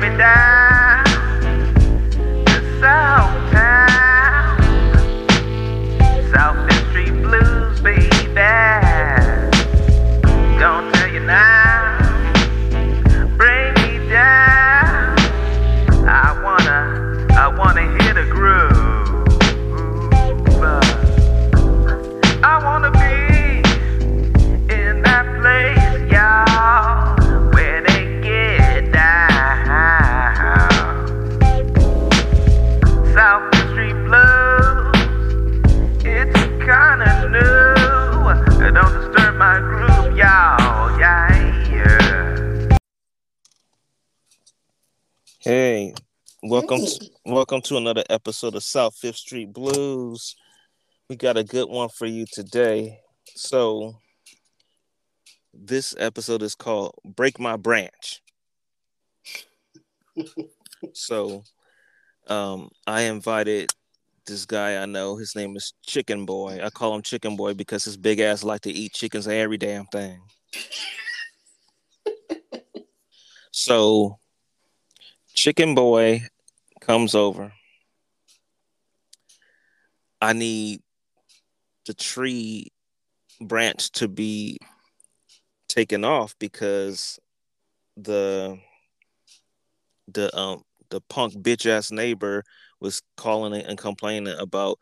me down Hey, welcome to, welcome to another episode of South Fifth Street Blues. We got a good one for you today. So this episode is called Break My Branch. so um I invited this guy I know. His name is Chicken Boy. I call him Chicken Boy because his big ass like to eat chickens and every damn thing. so Chicken Boy comes over. I need the tree branch to be taken off because the the um the punk bitch ass neighbor was calling and complaining about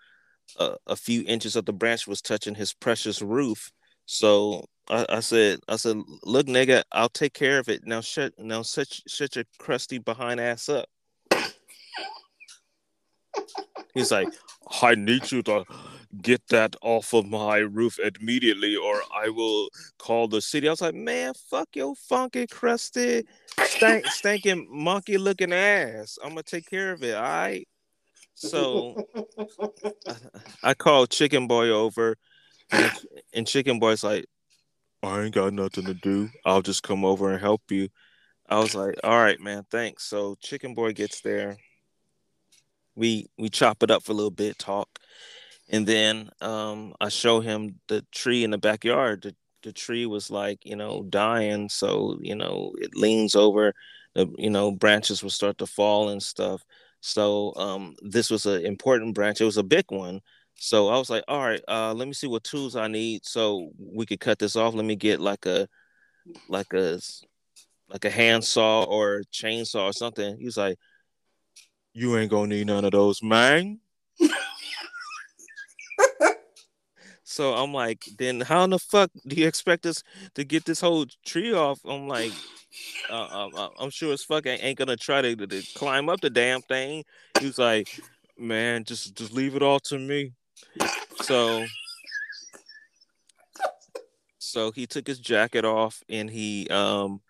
uh, a few inches of the branch was touching his precious roof. So I, I said, I said, look, nigga, I'll take care of it. Now shut, now shut, shut your crusty behind ass up. He's like, I need you to get that off of my roof immediately, or I will call the city. I was like, man, fuck your funky, crusty, stank, stinking, monkey looking ass. I'm gonna take care of it. All right. So I called Chicken Boy over, and, and Chicken Boy's like, I ain't got nothing to do. I'll just come over and help you. I was like, all right, man, thanks. So Chicken Boy gets there. We we chop it up for a little bit, talk, and then um, I show him the tree in the backyard. The, the tree was like, you know, dying, so you know it leans over. The you know branches will start to fall and stuff. So um, this was an important branch. It was a big one. So I was like, all right, uh, let me see what tools I need so we could cut this off. Let me get like a like a like a handsaw or a chainsaw or something. He was like, You ain't gonna need none of those, man. so I'm like, then how in the fuck do you expect us to get this whole tree off? I'm like, uh, uh, I'm sure as fuck ain't, ain't gonna try to, to climb up the damn thing. He was like, man, just just leave it all to me. So so he took his jacket off and he um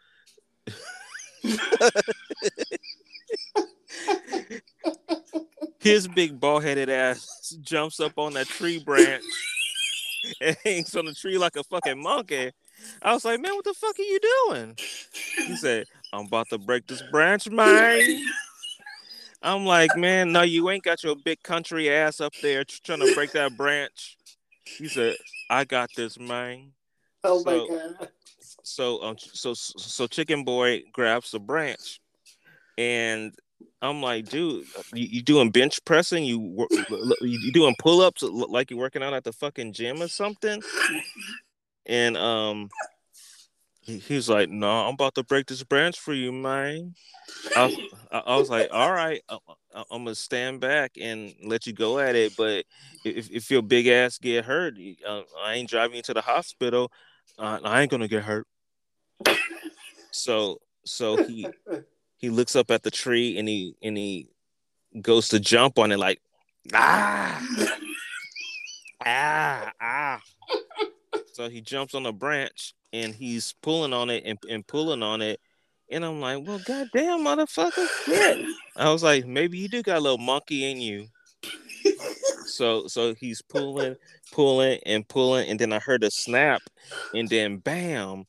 his big bald headed ass jumps up on that tree branch and hangs on the tree like a fucking monkey. I was like, man, what the fuck are you doing? He said, I'm about to break this branch, man. I'm like, man, no, you ain't got your big country ass up there trying to break that branch. He said, I got this, man. Oh So- my god. So um so so chicken boy grabs the branch and I'm like, dude, you, you doing bench pressing? You you doing pull ups like you're working out at the fucking gym or something? And um, he, was like, "No, I'm about to break this branch for you, man." I was, I, I was like, "All right, I, I'm gonna stand back and let you go at it, but if, if your big ass get hurt, uh, I ain't driving you to the hospital. Uh, I ain't gonna get hurt." So so he he looks up at the tree and he and he goes to jump on it like ah ah ah so he jumps on a branch and he's pulling on it and, and pulling on it and i'm like well goddamn motherfucker i was like maybe you do got a little monkey in you so so he's pulling pulling and pulling and then i heard a snap and then bam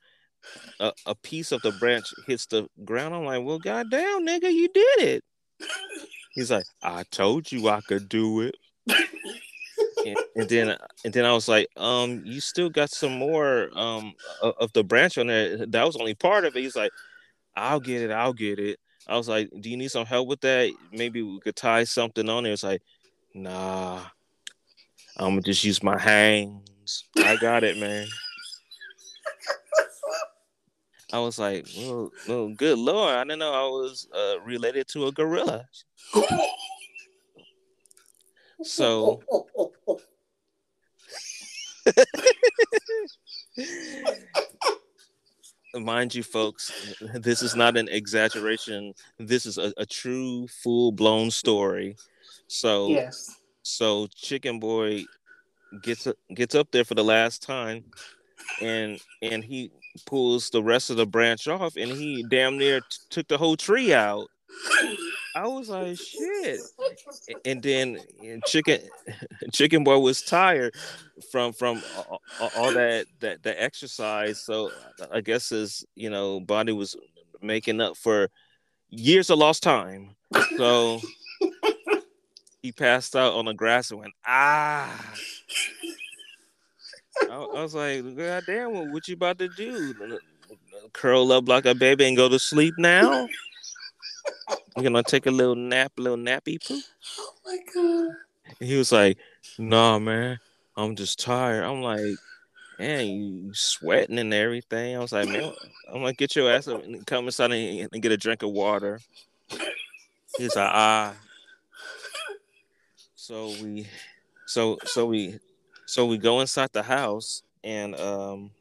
a, a piece of the branch hits the ground. I'm like, well, goddamn, nigga, you did it. He's like, I told you I could do it. And, then and then I was like, um, you still got some more um of, of the branch on there. That was only part of it. He's like, I'll get it, I'll get it. I was like, "Do you need some help with that? Maybe we could tie something on there." It's like, "Nah, I'm gonna just use my hands. I got it, man." I was like, well, well, good lord, I didn't know I was uh, related to a gorilla. So, mind you, folks, this is not an exaggeration. This is a, a true, full blown story. So, yes. so Chicken Boy gets gets up there for the last time, and and he pulls the rest of the branch off, and he damn near t- took the whole tree out. I was like, shit. And then chicken, chicken boy was tired from from all, that that the exercise. So I guess his you know body was making up for years of lost time. So he passed out on the grass and went ah. I, I was like, God damn, what you about to do? Curl up like a baby and go to sleep now? You gonna take a little nap, a little nappy poo? Oh my god. He was like, Nah, man, I'm just tired. I'm like, man, you sweating and everything. I was like, man, I'm gonna get your ass up and come inside and, and get a drink of water. He's like, ah. So we, so so we, so we go inside the house and um.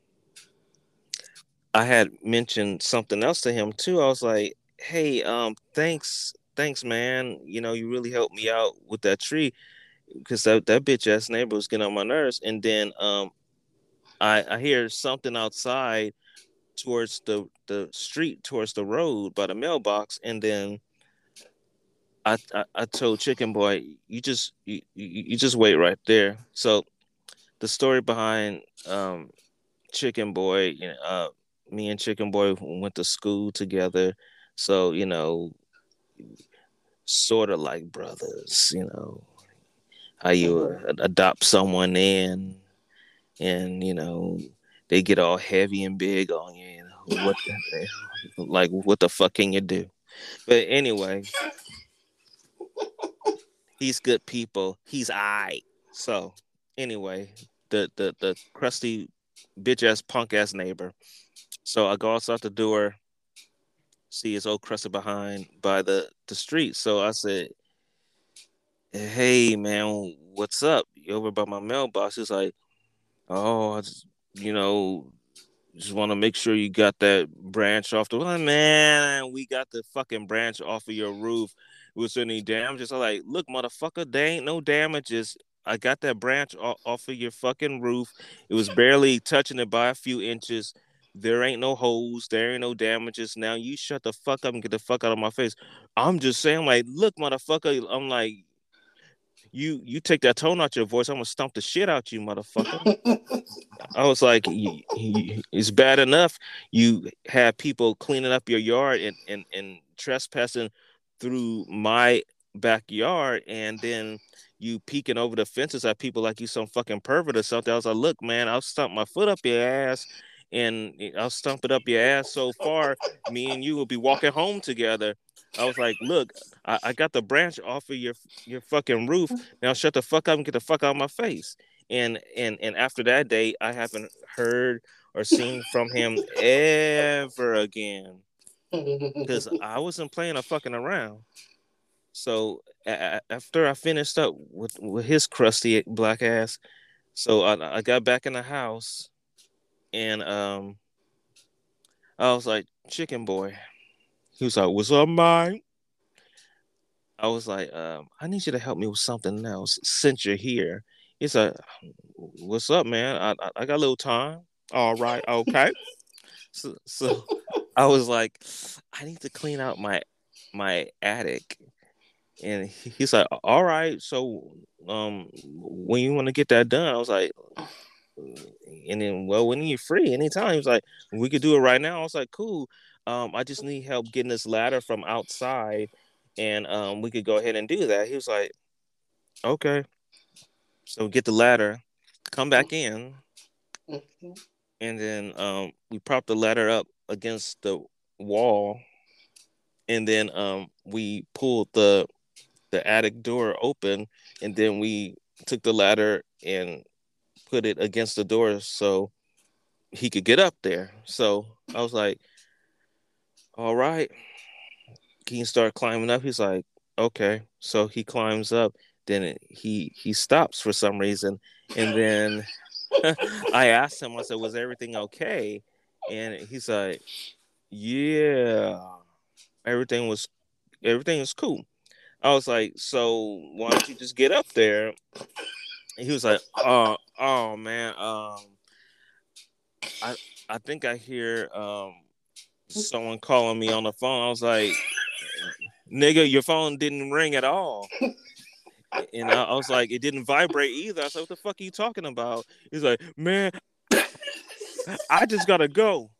I had mentioned something else to him too. I was like, "Hey, um, thanks, thanks, man. You know, you really helped me out with that tree because that, that bitch ass neighbor was getting on my nerves." And then, um, I I hear something outside towards the the street, towards the road by the mailbox, and then I I, I told Chicken Boy, "You just you, you you just wait right there." So, the story behind um Chicken Boy, you know, uh, me and Chicken Boy went to school together, so you know, sort of like brothers. You know, how you uh, adopt someone in, and you know, they get all heavy and big on you. you know, what, the, like, what the fuck can you do? But anyway, he's good people. He's I. So anyway, the the the crusty bitch ass punk ass neighbor. So I go outside the door, see his old crusty behind by the the street. So I said, "Hey man, what's up? You over by my mailbox?" He's like, "Oh, I just, you know, just want to make sure you got that branch off the well, man. We got the fucking branch off of your roof. Was there any damages? I'm like, look, motherfucker, there ain't no damages. I got that branch off of your fucking roof. It was barely touching it by a few inches. There ain't no holes. There ain't no damages. Now you shut the fuck up and get the fuck out of my face. I'm just saying, like, look, motherfucker. I'm like, you you take that tone out your voice. I'm gonna stomp the shit out you, motherfucker. I was like, it's bad enough you have people cleaning up your yard and and, and trespassing through my backyard, and then you peeking over the fences at people like you some fucking pervert or something. I was like, look, man, I'll stomp my foot up your ass and eh, I'll stomp it up your ass so far, me and you will be walking home together. I was like, look, I, I got the branch off of your your fucking roof. Mm. Now shut the fuck up and get the fuck out of my face. And and and after that day, I haven't heard or seen from him ever again. Because I wasn't playing or fucking around. So a- after I finished up with, with his crusty black ass, so I, I got back in the house and um I was like, chicken boy. He was like, What's up, mine? I was like, um, I need you to help me with something else since you're here. He's like, What's up, man? I, I, I got a little time. All right, okay. so so I was like, I need to clean out my my attic. And he's like, All right, so um when you want to get that done? I was like, and then well when you're free anytime he's like we could do it right now. I was like cool. Um i just need help getting this ladder from outside and um we could go ahead and do that. He was like okay. So get the ladder come back in. Mm-hmm. and then um we prop the ladder up against the wall. And then um we pulled the the attic door open and then we took the ladder and put it against the door so he could get up there. So i was like all right. Can you start climbing up. He's like okay. So he climbs up. Then he he stops for some reason. And then i asked him i said was everything okay? And he's like yeah everything was everything was cool. I was like so why don't you just get up there? And he was like oh oh man um i i think i hear um someone calling me on the phone. I was like nigga your phone didn't ring at all. And I, I was like it didn't vibrate either. I said what the fuck are you talking about? He's like man i just gotta go.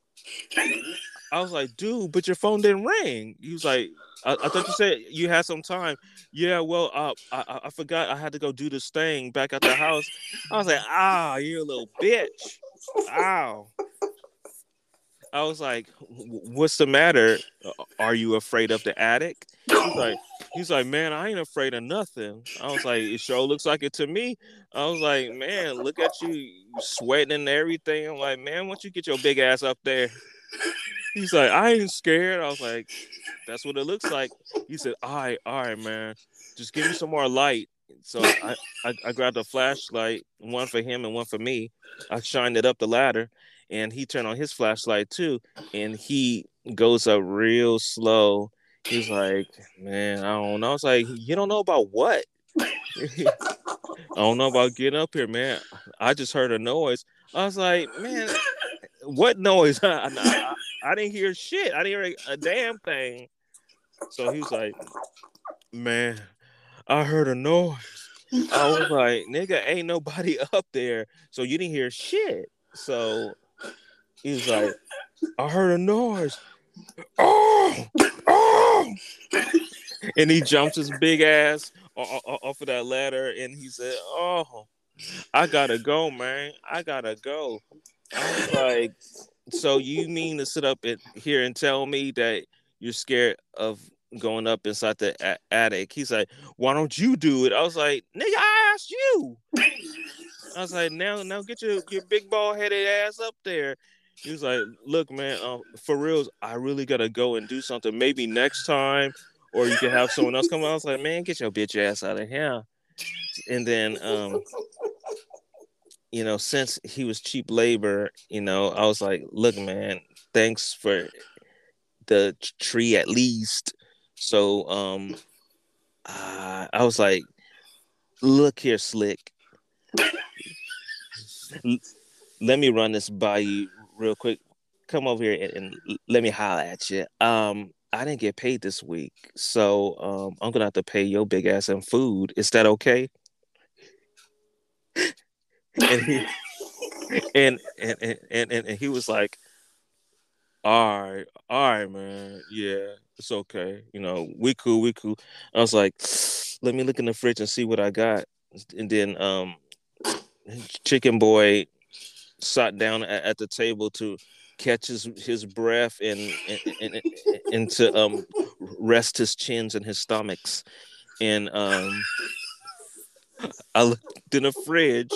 I was like, dude, but your phone didn't ring. He was like, I, I thought you said you had some time. Yeah, well, uh, I, I, forgot I had to go do this thing back at the house. I was like, ah, you a little bitch. Ow. I was like, what's the matter? Are you afraid of the attic? He's like, he's like, man, I ain't afraid of nothing. I was like, it sure looks like it to me. I was like, man, look at you sweating and everything. I'm like, man, don't you get your big ass up there? He's like, I ain't scared. I was like, that's what it looks like. He said, all right, all right, man. Just give me some more light. So I, I, I grabbed a flashlight, one for him and one for me. I shined it up the ladder and he turned on his flashlight too. And he goes up real slow. He's like, man, I don't know. I was like, you don't know about what? I don't know about getting up here, man. I just heard a noise. I was like, man, what noise? I, I, I didn't hear shit. I didn't hear a, a damn thing. So he was like, man, I heard a noise. I was like, nigga, ain't nobody up there. So you didn't hear shit. So he was like, I heard a noise. Oh, oh. And he jumps his big ass off of that ladder and he said, Oh, I gotta go, man. I gotta go. I was like, so you mean to sit up at, here and tell me that you're scared of going up inside the a- attic? He's like, why don't you do it? I was like, nigga, I asked you. I was like, now, now get your, your big ball headed ass up there. He was like, look, man, uh, for reals, I really gotta go and do something. Maybe next time, or you can have someone else come. I was like, man, get your bitch ass out of here. And then um you know, since he was cheap labor, you know, I was like, look, man, thanks for the tree at least. So um uh, I was like, look here, slick. let me run this by you real quick. Come over here and, and let me holler at you. Um, I didn't get paid this week, so um, I'm gonna have to pay your big ass in food. Is that okay? And he and and, and and and he was like, "All right, all right, man, yeah, it's okay. You know, we cool, we cool." I was like, "Let me look in the fridge and see what I got." And then um, Chicken Boy sat down at, at the table to catch his, his breath and, and, and, and, and to um rest his chins and his stomachs. And um, I looked in the fridge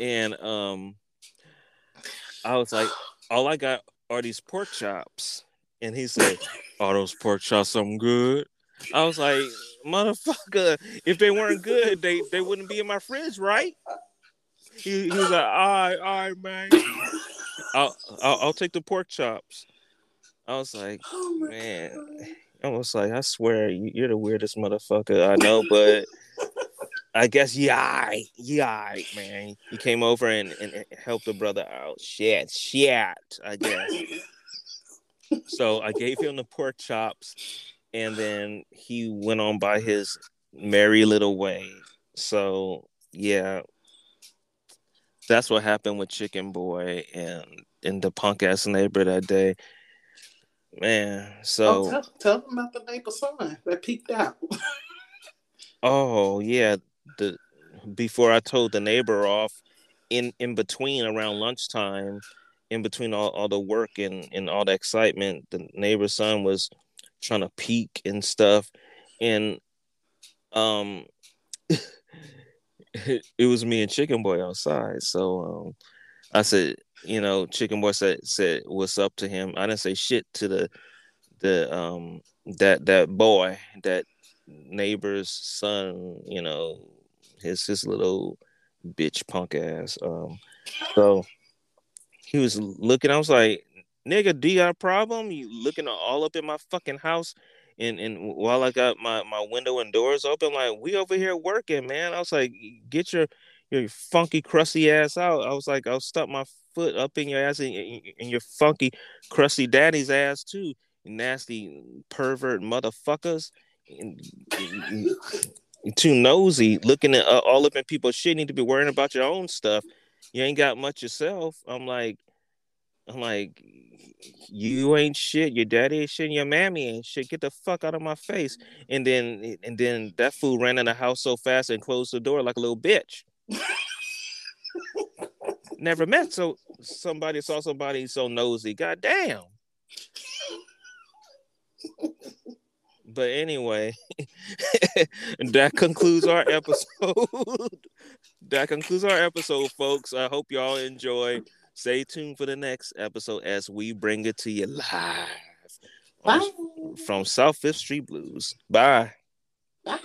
and um I was like, all I got are these pork chops. And he said, Are those pork chops something good? I was like, motherfucker, if they weren't good, they, they wouldn't be in my fridge, right? He, he was like, all right, all right, man. I'll, I'll, I'll take the pork chops. I was like, oh man. God. I was like, I swear, you're the weirdest motherfucker I know, but I guess yeah, yeah, man. He came over and, and helped the brother out. Shit, shit, I guess. so I gave him the pork chops, and then he went on by his merry little way. So yeah, that's what happened with Chicken Boy and in the punk ass neighbor that day. Man, so oh, tell, tell them about the neighbor son that peeked out. oh yeah, the before I told the neighbor off in in between around lunchtime, in between all, all the work and, and all the excitement, the neighbor's son was trying to peek and stuff, and um, it was me and Chicken Boy outside. So um, I said, you know, Chicken Boy said said what's up to him. I didn't say shit to the the um that that boy that neighbor's son. You know, his his little bitch punk ass. Um, so he was looking. I was like, nigga, do you got a problem? You looking all up in my fucking house? And and while I got my my window and doors open, like we over here working, man. I was like, get your your funky crusty ass out. I was like, I'll stuck my foot up in your ass and, and your funky crusty daddy's ass too. Nasty pervert motherfuckers. Too nosy, looking at uh, all up in people's shit. Need to be worrying about your own stuff. You ain't got much yourself. I'm like, I'm like, you ain't shit. Your daddy ain't shit. Your mammy ain't shit. Get the fuck out of my face. And then, and then that fool ran in the house so fast and closed the door like a little bitch. Never met so somebody saw somebody so nosy. God damn. But anyway, that concludes our episode. that concludes our episode, folks. I hope y'all enjoy. Stay tuned for the next episode as we bring it to you live Bye. from South Fifth Street Blues. Bye. Bye.